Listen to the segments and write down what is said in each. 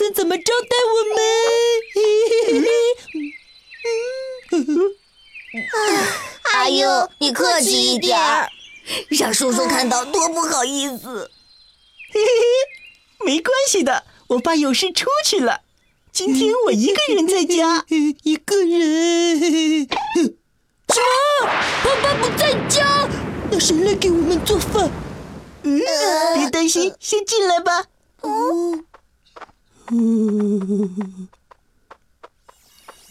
生怎么招待我们？阿 呦，你客气一点儿，让叔叔看到多不好意思。没关系的，我爸有事出去了。今天我一个人在家，一个人。什么？爸爸不在家？那谁来给我们做饭？嗯，别担心，先进来吧。哦。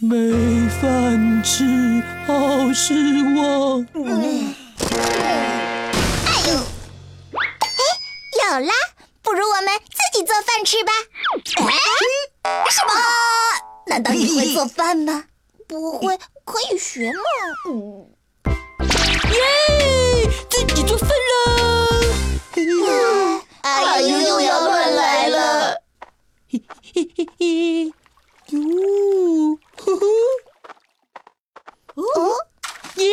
没饭吃，好失望。哎呦，哎，有啦，不如我们自己做饭吃吧。哎，什么？难道你会做饭吗？不会，可以学嘛？嗯。耶，自己做饭了！阿优又要乱来了。嘿嘿嘿嘿，哟。哦，耶，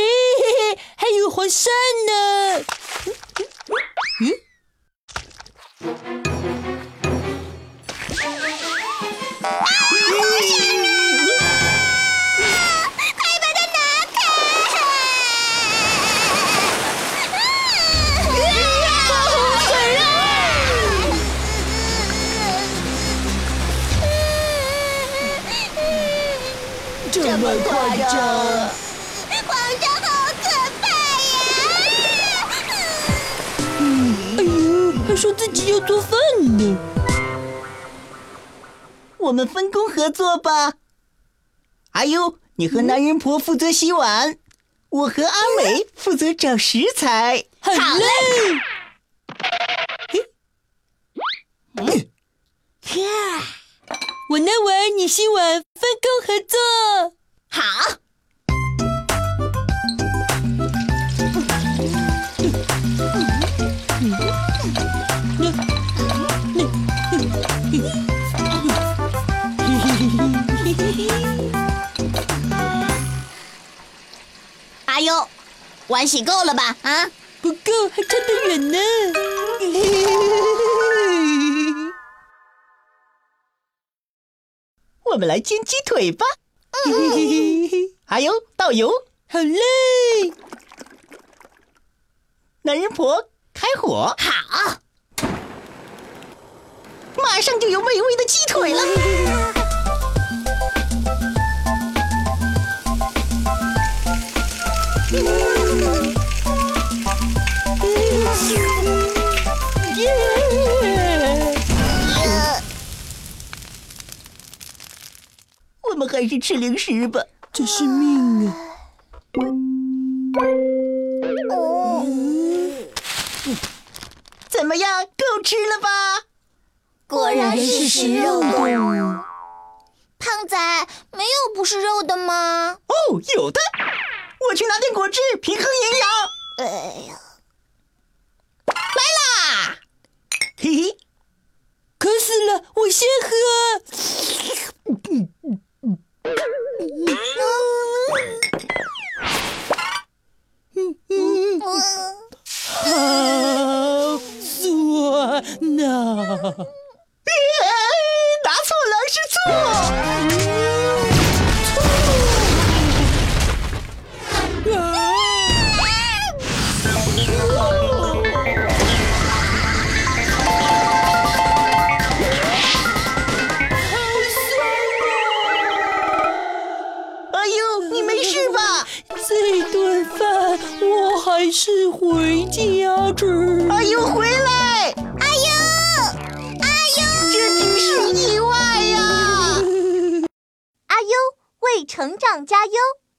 还有黄鳝呢。这么夸张？皇上好可怕呀！嗯哎呦，还说自己要做饭呢。我们分工合作吧。阿优，你和男人婆负责洗碗，我和阿美负责找食材。好嘞。嗯，我拿碗，你洗碗，分工合作。好。阿优，碗洗够了吧？啊，不够，还差得远呢。我们来煎鸡腿吧。哎呦，倒油。好嘞。男人婆，开火。好。马上就有美味的鸡腿了。还是吃零食吧，这是命啊！怎么样，够吃了吧？果然是食肉动物。胖仔，没有不是肉的吗？哦，有的。我去拿点果汁，平衡营养。哎呀，来啦！嘿嘿，渴死了，这顿饭我还是回家吃。阿优回来！阿优，阿优，这只是意外呀！阿优为成长加油。